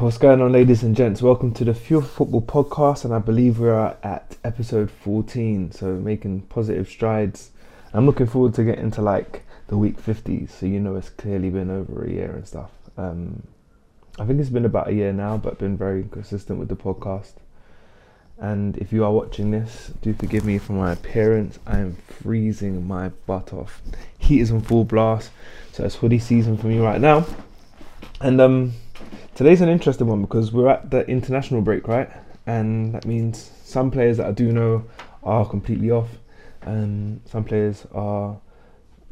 what's going on, ladies and gents? Welcome to the Fuel Football Podcast, and I believe we are at episode 14, so making positive strides. I'm looking forward to getting to like the week 50s, so you know it's clearly been over a year and stuff. Um, I think it's been about a year now, but been very consistent with the podcast. And if you are watching this, do forgive me for my appearance. I am freezing my butt off. Heat is on full blast, so it's hoodie season for me right now. And um, today's an interesting one because we're at the international break, right? And that means some players that I do know are completely off, and some players are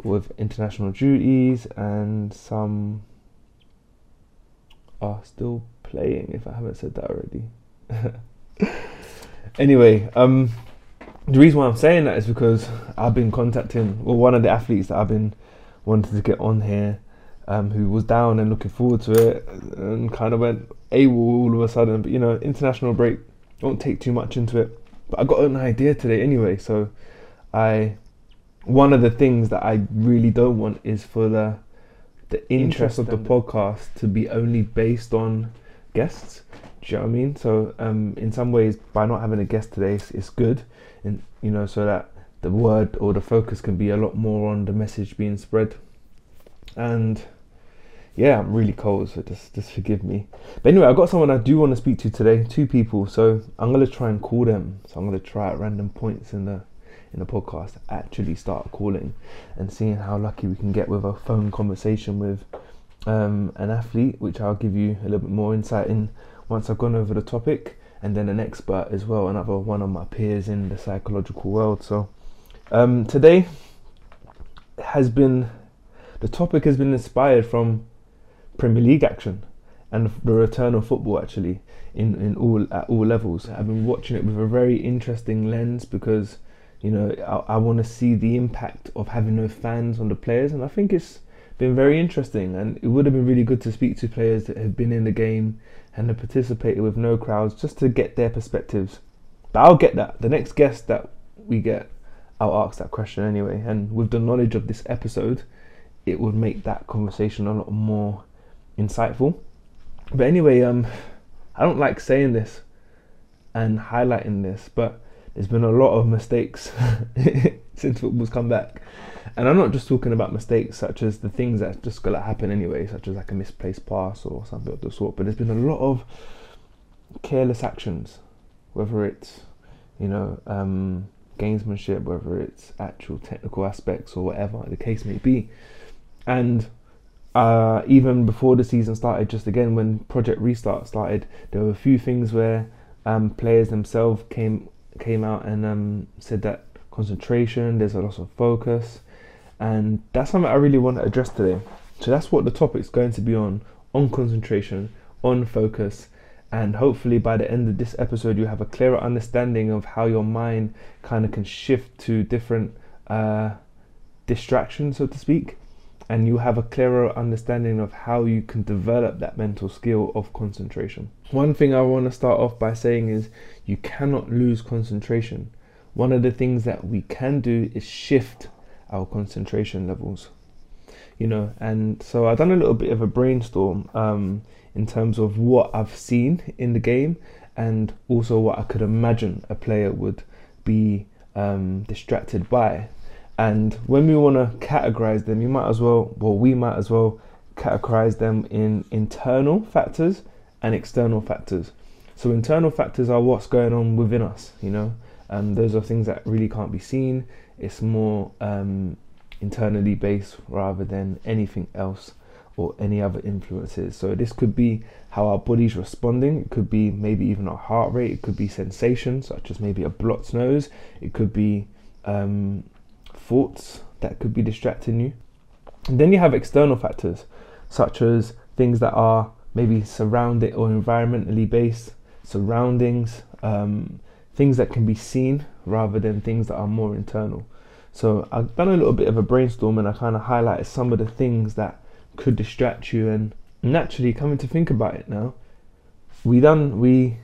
with international duties, and some are still playing. If I haven't said that already. anyway, um, the reason why I'm saying that is because I've been contacting well one of the athletes that I've been wanting to get on here um, who was down and looking forward to it and kind of went AWOL all of a sudden. But you know, international break, won't take too much into it. But I got an idea today anyway, so I one of the things that I really don't want is for the the interest of the podcast to be only based on guests. Do you know what I mean? So um, in some ways, by not having a guest today, it's, it's good, and you know, so that the word or the focus can be a lot more on the message being spread. And yeah, I'm really cold, so just just forgive me. But anyway, I've got someone I do want to speak to today, two people. So I'm gonna try and call them. So I'm gonna try at random points in the in the podcast actually start calling and seeing how lucky we can get with a phone conversation with um, an athlete, which I'll give you a little bit more insight in once I've gone over the topic, and then an expert as well, another one of my peers in the psychological world. So um, today has been the topic has been inspired from Premier League action and the return of football actually in, in all at all levels. I've been watching it with a very interesting lens because you know I, I want to see the impact of having no fans on the players, and I think it's been very interesting. And it would have been really good to speak to players that have been in the game and have participated with no crowds just to get their perspectives. But I'll get that. The next guest that we get, I'll ask that question anyway. And with the knowledge of this episode, it would make that conversation a lot more insightful. But anyway, um, I don't like saying this and highlighting this, but there's been a lot of mistakes since football's come back. And I'm not just talking about mistakes such as the things that just gonna happen anyway, such as like a misplaced pass or something of the sort, but there's been a lot of careless actions, whether it's, you know, um, gamesmanship, whether it's actual technical aspects or whatever the case may be. And uh, even before the season started, just again when Project Restart started, there were a few things where um, players themselves came came out and um, said that concentration, there's a loss of focus, and that's something I really want to address today. So that's what the topic's going to be on: on concentration, on focus, and hopefully by the end of this episode, you have a clearer understanding of how your mind kind of can shift to different uh, distractions, so to speak and you have a clearer understanding of how you can develop that mental skill of concentration. One thing I want to start off by saying is you cannot lose concentration. One of the things that we can do is shift our concentration levels. You know, and so I've done a little bit of a brainstorm um, in terms of what I've seen in the game and also what I could imagine a player would be um, distracted by and when we want to categorize them, you might as well, well, we might as well categorize them in internal factors and external factors. So internal factors are what's going on within us, you know, and those are things that really can't be seen. It's more um, internally based rather than anything else or any other influences. So this could be how our body's responding. It could be maybe even our heart rate. It could be sensations such as maybe a blocked nose. It could be um, thoughts that could be distracting you. And then you have external factors, such as things that are maybe surrounded or environmentally based, surroundings, um, things that can be seen rather than things that are more internal. So I've done a little bit of a brainstorm and I kind of highlighted some of the things that could distract you. And naturally, coming to think about it now, we done we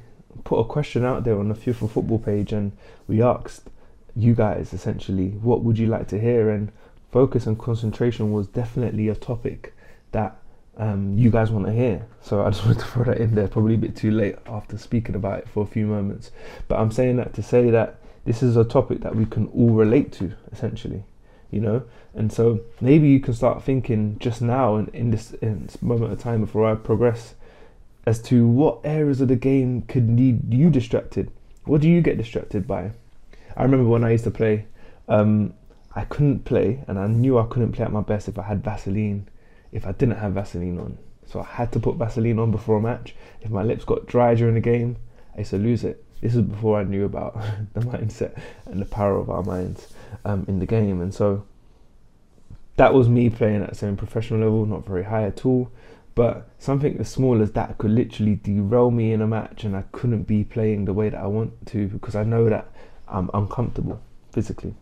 put a question out there on the for Football page and we asked you guys essentially what would you like to hear and focus and concentration was definitely a topic that um, you guys want to hear. So I just wanted to throw that in there. Probably a bit too late after speaking about it for a few moments, but I'm saying that to say that this is a topic that we can all relate to, essentially. You know, and so maybe you can start thinking just now in, in this in this moment of time before I progress as to what areas of the game could need you distracted. What do you get distracted by? I remember when I used to play, um, I couldn't play, and I knew I couldn't play at my best if I had Vaseline, if I didn't have Vaseline on. So I had to put Vaseline on before a match. If my lips got dry during the game, I used to lose it. This is before I knew about the mindset and the power of our minds um, in the game. And so that was me playing at a semi-professional level, not very high at all. But something as small as that could literally derail me in a match, and I couldn't be playing the way that I want to because I know that I'm uncomfortable physically.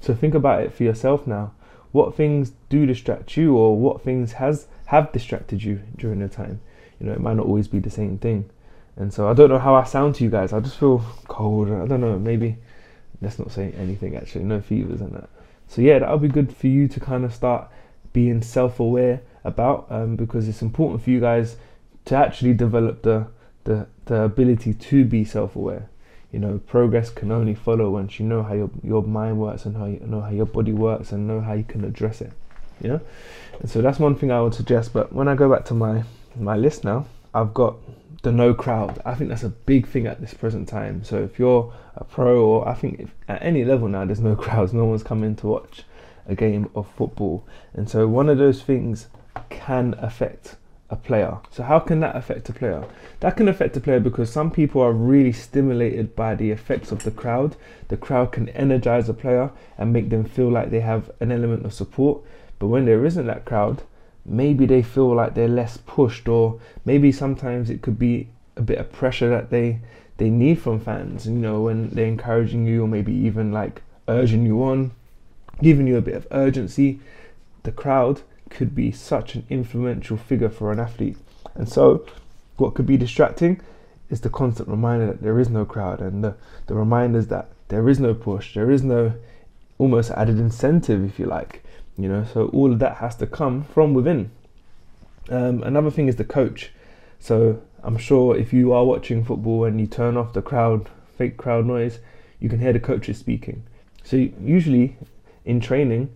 So think about it for yourself now. What things do distract you, or what things has have distracted you during the time? You know, it might not always be the same thing. And so I don't know how I sound to you guys. I just feel cold. I don't know. Maybe let's not say anything. Actually, no fevers and that. So yeah, that'll be good for you to kind of start being self-aware about, um, because it's important for you guys to actually develop the the, the ability to be self-aware you know progress can only follow once you know how your your mind works and how you know how your body works and know how you can address it you know? And so that's one thing i would suggest but when i go back to my my list now i've got the no crowd. I think that's a big thing at this present time. So if you're a pro or i think if, at any level now there's no crowds. No one's coming to watch a game of football. And so one of those things can affect a player. So how can that affect a player? That can affect a player because some people are really stimulated by the effects of the crowd. The crowd can energize a player and make them feel like they have an element of support. But when there isn't that crowd, maybe they feel like they're less pushed or maybe sometimes it could be a bit of pressure that they they need from fans, you know, when they're encouraging you or maybe even like urging you on, giving you a bit of urgency. The crowd could be such an influential figure for an athlete. And so, what could be distracting is the constant reminder that there is no crowd and the, the reminders that there is no push, there is no almost added incentive, if you like. You know, so all of that has to come from within. Um, another thing is the coach. So I'm sure if you are watching football and you turn off the crowd, fake crowd noise, you can hear the coaches speaking. So usually in training,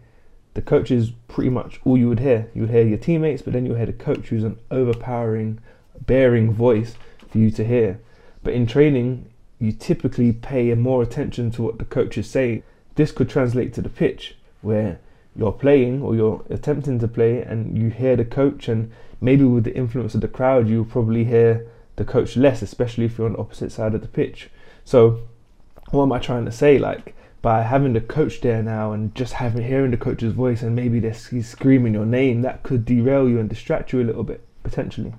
the coach is pretty much all you would hear. You would hear your teammates, but then you hear the coach who's an overpowering, bearing voice for you to hear. But in training, you typically pay more attention to what the coach is saying. This could translate to the pitch where you're playing or you're attempting to play and you hear the coach and maybe with the influence of the crowd you'll probably hear the coach less especially if you're on the opposite side of the pitch so what am i trying to say like by having the coach there now and just having hearing the coach's voice and maybe he's screaming your name that could derail you and distract you a little bit potentially.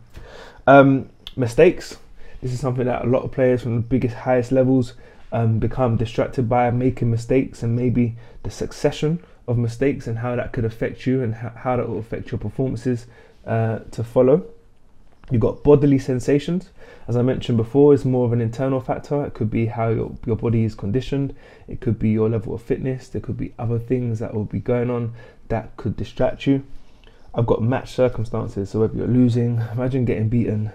Um, mistakes. This is something that a lot of players from the biggest highest levels um, become distracted by making mistakes and maybe the succession of mistakes and how that could affect you and how, how that will affect your performances uh, to follow You've got bodily sensations. As I mentioned before, it's more of an internal factor. It could be how your, your body is conditioned, it could be your level of fitness, there could be other things that will be going on that could distract you. I've got match circumstances, so whether you're losing, imagine getting beaten.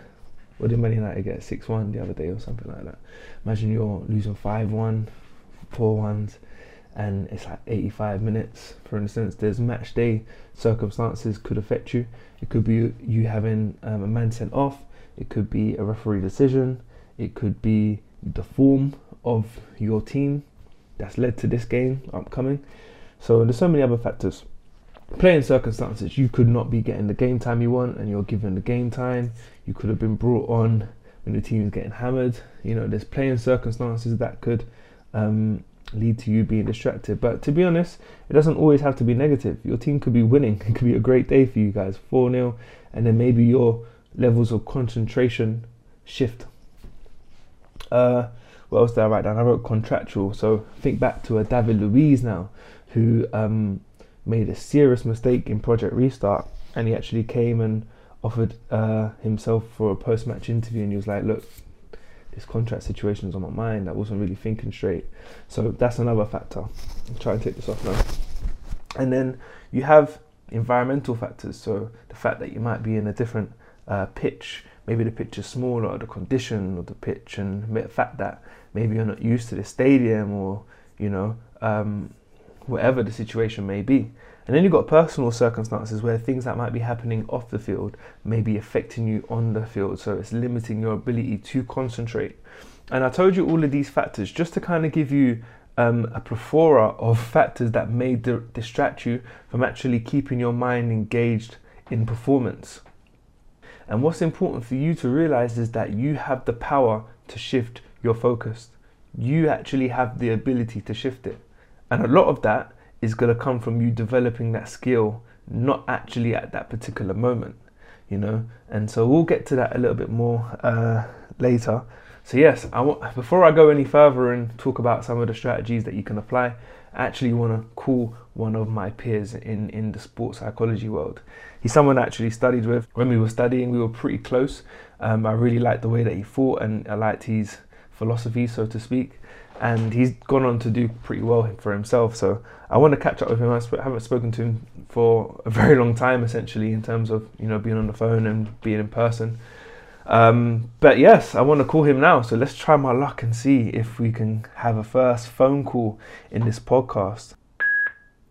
What did Man United get? 6 1 the other day or something like that. Imagine you're losing 5 1, 4 1s and it's like 85 minutes for instance there's match day circumstances could affect you. It could be you having um, a man sent off. It could be a referee decision. It could be the form of your team that's led to this game upcoming. So there's so many other factors. Playing circumstances you could not be getting the game time you want and you're given the game time. You could have been brought on when the team is getting hammered. You know there's playing circumstances that could um, lead to you being distracted. But to be honest, it doesn't always have to be negative. Your team could be winning. It could be a great day for you guys, 4 0, and then maybe your levels of concentration shift. Uh, what else did I write down? I wrote contractual. So think back to a David Luiz now, who um, made a serious mistake in Project Restart, and he actually came and offered uh, himself for a post match interview, and he was like, "Look, this contract situation is on my mind. I wasn't really thinking straight. So that's another factor. I'll try and take this off now. And then you have environmental factors. So the fact that you might be in a different uh, pitch, maybe the pitch is smaller, the condition of the pitch, and the fact that maybe you're not used to the stadium, or you know, um, whatever the situation may be. And then you've got personal circumstances where things that might be happening off the field may be affecting you on the field. So it's limiting your ability to concentrate. And I told you all of these factors just to kind of give you um, a plethora of factors that may di- distract you from actually keeping your mind engaged in performance. And what's important for you to realize is that you have the power to shift your focus. You actually have the ability to shift it. And a lot of that is going to come from you developing that skill, not actually at that particular moment, you know. And so we'll get to that a little bit more uh, later. So yes, I want before I go any further and talk about some of the strategies that you can apply, I actually want to call one of my peers in in the sports psychology world. He's someone I actually studied with when we were studying. We were pretty close. Um, I really liked the way that he thought, and I liked his philosophy, so to speak and he's gone on to do pretty well for himself. So I want to catch up with him. I haven't spoken to him for a very long time, essentially, in terms of you know being on the phone and being in person. Um, but yes, I want to call him now. So let's try my luck and see if we can have a first phone call in this podcast.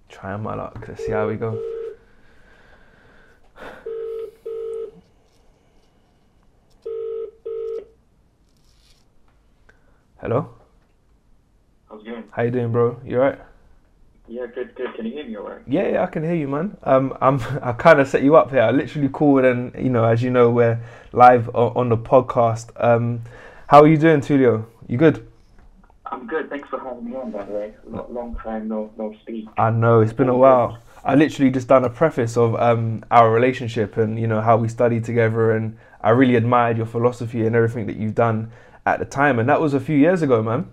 Trying my luck. Let's see how we go. Hello. How's it going? How you doing, bro? You alright? Yeah, good, good. Can you hear me alright? Yeah, yeah, I can hear you, man. Um, I'm I kind of set you up here. I literally called, and you know, as you know, we're live on the podcast. Um, how are you doing, Tulio? You good? I'm good. Thanks for having me on, by the way. Long time no no speak. I know it's been a while. I literally just done a preface of um, our relationship and you know how we studied together, and I really admired your philosophy and everything that you've done at the time, and that was a few years ago, man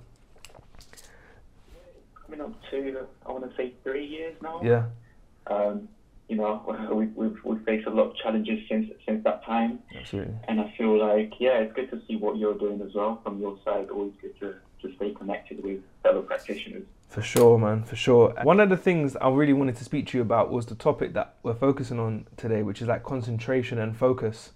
to, I want to say, three years now. Yeah. Um, you know, we, we've, we've faced a lot of challenges since since that time. Absolutely. And I feel like, yeah, it's good to see what you're doing as well from your side. Always good to, to stay connected with fellow practitioners. For sure, man, for sure. One of the things I really wanted to speak to you about was the topic that we're focusing on today, which is like concentration and focus.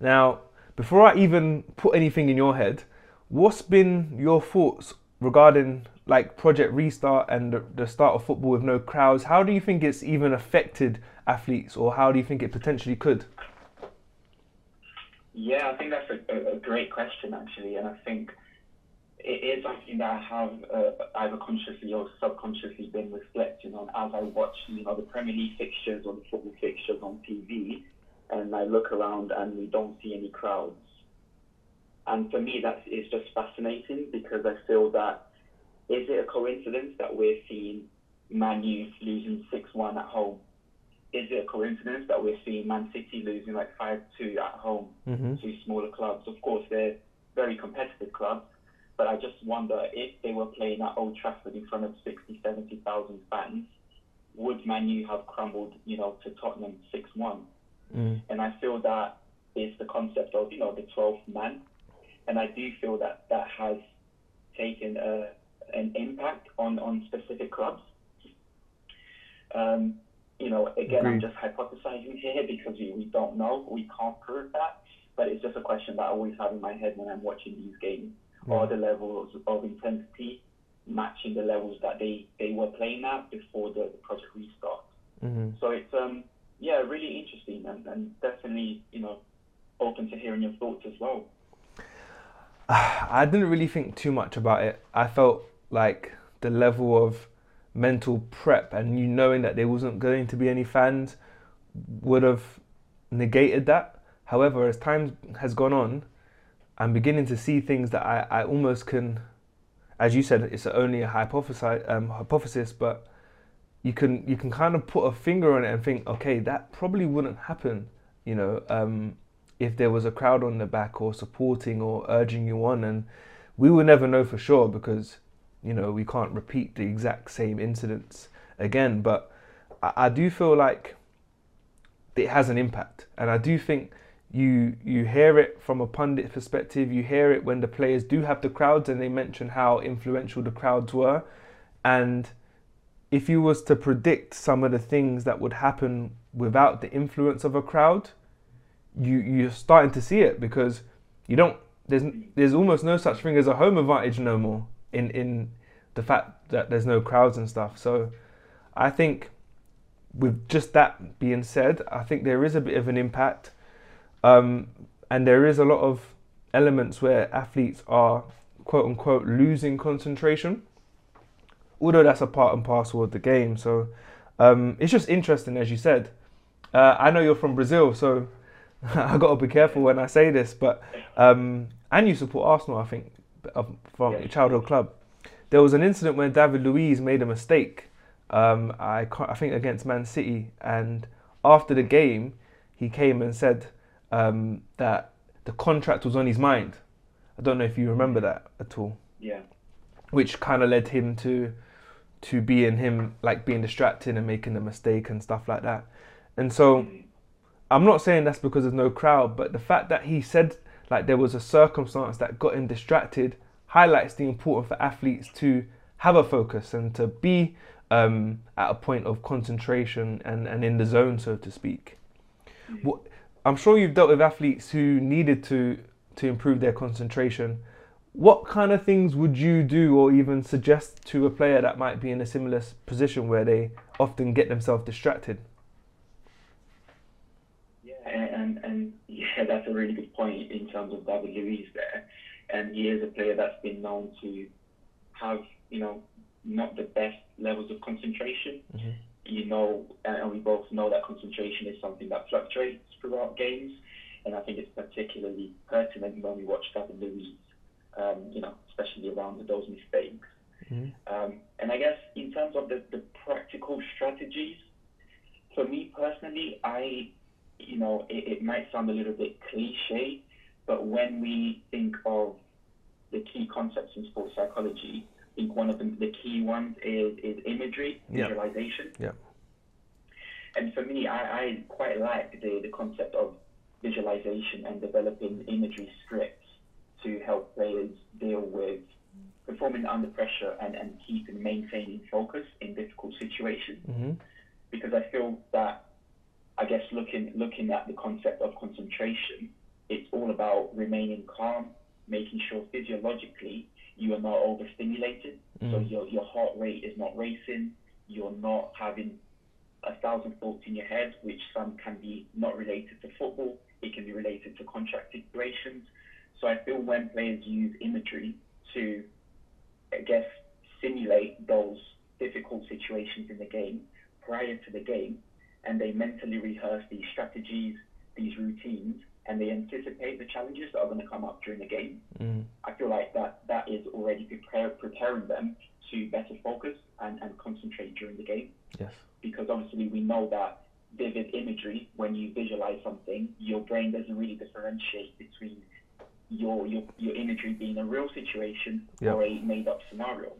Now, before I even put anything in your head, what's been your thoughts regarding like Project Restart and the, start of football with no crowds, how do you think it's even affected athletes, or how do you think it potentially could? Yeah, I think that's a, a great question actually, and I think it is something that I have uh, either consciously or subconsciously been reflecting on as I watch, you know, the Premier League fixtures or the football fixtures on TV, and I look around and we don't see any crowds. And for me, that is just fascinating because I feel that is it a coincidence that we're seeing Man U losing 6 1 at home? Is it a coincidence that we're seeing Man City losing like 5 2 at home mm-hmm. to smaller clubs? Of course, they're very competitive clubs, but I just wonder if they were playing at Old Trafford in front of 60, 70,000 fans, would Man U have crumbled, you know, to Tottenham 6 1? Mm. And I feel that is the concept of, you know, the 12th man. And I do feel that that has taken a an impact on, on specific clubs. Um, you know, again, Agreed. I'm just hypothesizing here because we, we don't know, we can't prove that, but it's just a question that I always have in my head when I'm watching these games. Mm. Are the levels of intensity matching the levels that they, they were playing at before the, the project restart? Mm-hmm. So it's um yeah really interesting and, and definitely you know open to hearing your thoughts as well. I didn't really think too much about it. I felt like the level of mental prep and you knowing that there wasn't going to be any fans would have negated that. However, as time has gone on, I'm beginning to see things that I, I almost can, as you said, it's only a hypothesis, um, hypothesis, but you can you can kind of put a finger on it and think, okay, that probably wouldn't happen, you know, um, if there was a crowd on the back or supporting or urging you on, and we will never know for sure because you know, we can't repeat the exact same incidents again, but I, I do feel like it has an impact, and I do think you you hear it from a pundit perspective. You hear it when the players do have the crowds, and they mention how influential the crowds were, and if you was to predict some of the things that would happen without the influence of a crowd, you you're starting to see it because you don't there's there's almost no such thing as a home advantage no more in in the fact that there's no crowds and stuff. So I think with just that being said, I think there is a bit of an impact, um, and there is a lot of elements where athletes are quote unquote losing concentration, although that's a part and parcel of the game. So um, it's just interesting, as you said. Uh, I know you're from Brazil, so I got to be careful when I say this, but um, and you support Arsenal, I think, from your childhood club. There was an incident when David Luiz made a mistake. Um, I I think against Man City, and after the game, he came and said um, that the contract was on his mind. I don't know if you remember that at all. Yeah. Which kind of led him to to being him like being distracted and making a mistake and stuff like that. And so mm. I'm not saying that's because there's no crowd, but the fact that he said like there was a circumstance that got him distracted highlights the importance for athletes to have a focus and to be um, at a point of concentration and, and in the zone, so to speak. Mm-hmm. What, I'm sure you've dealt with athletes who needed to to improve their concentration. What kind of things would you do or even suggest to a player that might be in a similar position where they often get themselves distracted? and, and yeah, that's a really good point in terms of David Luiz there. And he is a player that's been known to have, you know, not the best levels of concentration. Mm-hmm. You know, and we both know that concentration is something that fluctuates throughout games. And I think it's particularly pertinent when we watch David Luiz, um, you know, especially around those mistakes. Mm-hmm. Um, and I guess in terms of the, the practical strategies, for me personally, I you know, it, it might sound a little bit cliche, but when we think of the key concepts in sports psychology, I think one of the, the key ones is, is imagery, visualization. Yeah. And for me, I, I quite like the, the concept of visualization and developing imagery scripts to help players deal with performing under pressure and, and keeping maintaining focus in difficult situations. Mm-hmm. Because I feel that I guess looking looking at the concept of concentration, it's all about remaining calm, making sure physiologically you are not overstimulated. Mm. So your your heart rate is not racing. You're not having a thousand thoughts in your head, which some can be not related to football. It can be related to contract situations. So I feel when players use imagery to, I guess, simulate those difficult situations in the game prior to the game, and they mentally rehearse these strategies, these routines, and they anticipate the challenges that are going to come up during the game. Mm. I feel like that that is already prepare, preparing them to better focus and, and concentrate during the game. Yes. Because obviously we know that vivid imagery, when you visualize something, your brain doesn't really differentiate between your your, your imagery being a real situation yep. or a made up scenario.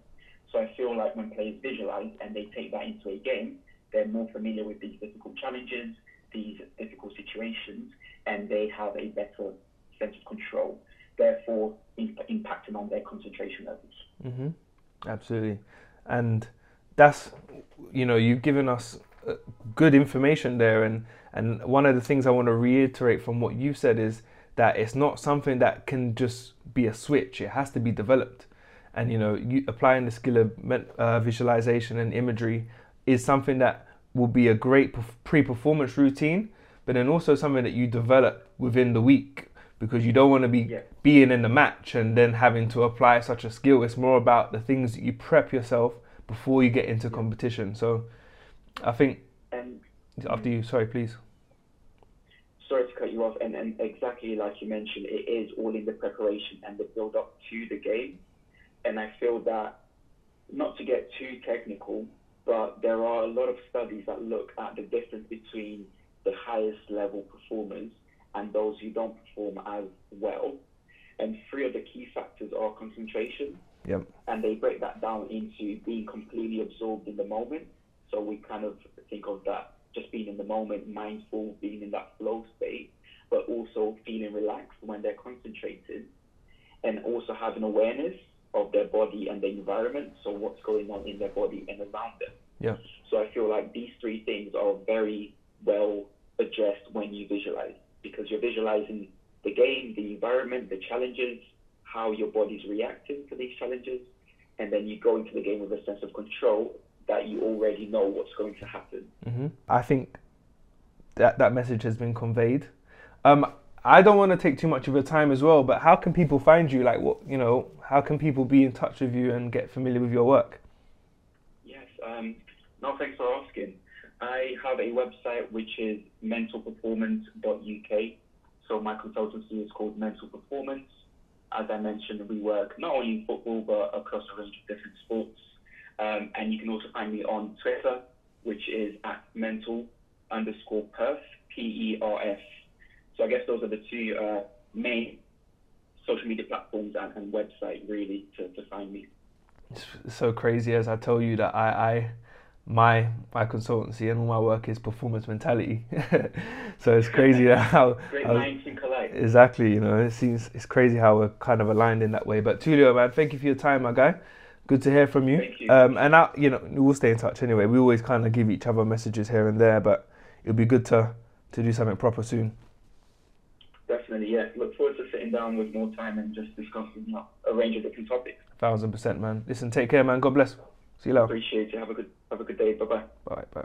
So I feel like when players visualize and they take that into a game, they're more familiar with these difficult challenges, these difficult situations, and they have a better sense of control, therefore imp- impacting on their concentration levels. Mm-hmm. Absolutely, and that's you know you've given us uh, good information there, and and one of the things I want to reiterate from what you said is that it's not something that can just be a switch; it has to be developed. And you know, you applying the skill of uh, visualization and imagery is something that will be a great pre-performance routine, but then also something that you develop within the week because you don't want to be yeah. being in the match and then having to apply such a skill. It's more about the things that you prep yourself before you get into yeah. competition. So I think and, after you, sorry, please. Sorry to cut you off, and, and exactly like you mentioned, it is all in the preparation and the build up to the game. And I feel that, not to get too technical, but there are a lot of studies that look at the difference between the highest level performers and those who don't perform as well. And three of the key factors are concentration. Yep. And they break that down into being completely absorbed in the moment. So we kind of think of that just being in the moment, mindful, being in that flow state, but also feeling relaxed when they're concentrated. And also having awareness of their body and the environment, so what's going on in their body and around them. Yeah. So I feel like these three things are very well addressed when you visualize because you're visualizing the game, the environment, the challenges, how your body's reacting to these challenges, and then you go into the game with a sense of control that you already know what's going to happen. Mm-hmm. I think that that message has been conveyed. Um, I don't want to take too much of your time as well, but how can people find you? Like, what you know, how can people be in touch with you and get familiar with your work? Yes. Um, no, thanks for asking. I have a website which is mentalperformance.uk. So my consultancy is called Mental Performance. As I mentioned, we work not only in football but across a range of different sports. Um, and you can also find me on Twitter, which is at mental underscore perf, P E R F. So I guess those are the two uh, main social media platforms and, and website really to, to find me. It's so crazy as I tell you that I, I my my consultancy and all my work is performance mentality. so it's crazy how, Great how minds think alike. exactly you know it seems it's crazy how we're kind of aligned in that way. But Tulio, man, thank you for your time, my guy. Good to hear from you. Thank you. Um, and I, you know, we'll stay in touch anyway. We always kind of give each other messages here and there, but it'll be good to to do something proper soon. Definitely, yeah. Look forward to sitting down with more time and just discussing you know, a range of different topics. Thousand percent, man. Listen, take care, man. God bless. See you later. Appreciate you. Have a good have a good day. Bye bye. Bye, bye.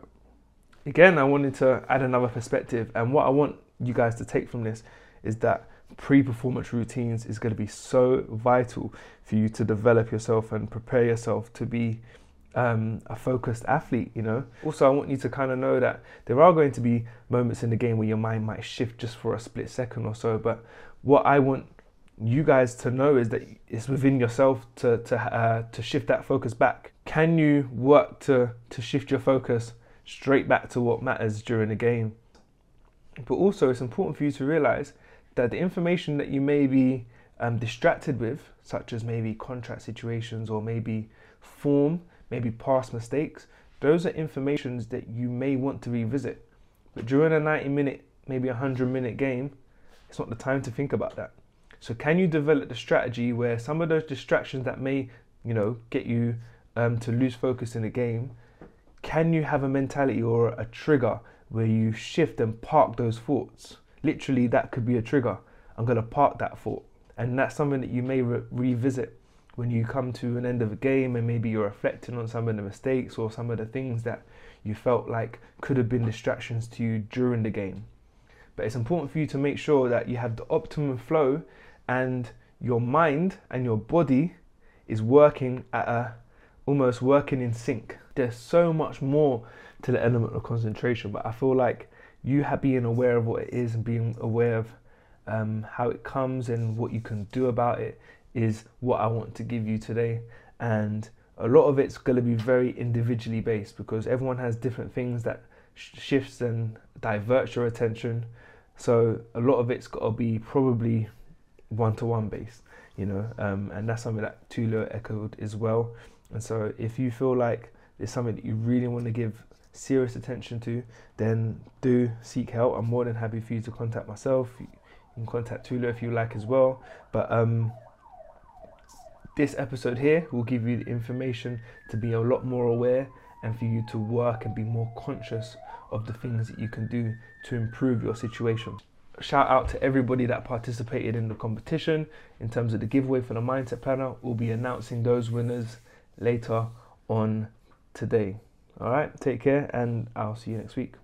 Again, I wanted to add another perspective, and what I want you guys to take from this is that pre-performance routines is going to be so vital for you to develop yourself and prepare yourself to be um, a focused athlete. You know. Also, I want you to kind of know that there are going to be moments in the game where your mind might shift just for a split second or so. But what I want you guys to know is that it's within yourself to to uh, to shift that focus back. Can you work to to shift your focus straight back to what matters during the game? But also, it's important for you to realize that the information that you may be um, distracted with, such as maybe contract situations or maybe form, maybe past mistakes, those are informations that you may want to revisit. But during a 90 minute, maybe a 100 minute game, it's not the time to think about that. So can you develop the strategy where some of those distractions that may, you know, get you um, to lose focus in the game, can you have a mentality or a trigger where you shift and park those thoughts? Literally, that could be a trigger. I'm going to park that thought. And that's something that you may re- revisit when you come to an end of a game and maybe you're reflecting on some of the mistakes or some of the things that you felt like could have been distractions to you during the game. But it's important for you to make sure that you have the optimum flow and your mind and your body is working at a almost working in sync. There's so much more to the element of concentration, but I feel like you have being aware of what it is and being aware of um, how it comes and what you can do about it is what I want to give you today. And a lot of it's going to be very individually based because everyone has different things that sh- shifts and diverts your attention. So a lot of it's got to be probably one to one based, you know, um, and that's something that Tulio echoed as well. And so if you feel like it's something that you really want to give serious attention to, then do seek help. I'm more than happy for you to contact myself. You can contact Tulio if you like as well. But um, this episode here will give you the information to be a lot more aware and for you to work and be more conscious of the things that you can do to improve your situation. Shout out to everybody that participated in the competition in terms of the giveaway for the Mindset Planner. We'll be announcing those winners later on today. All right, take care, and I'll see you next week.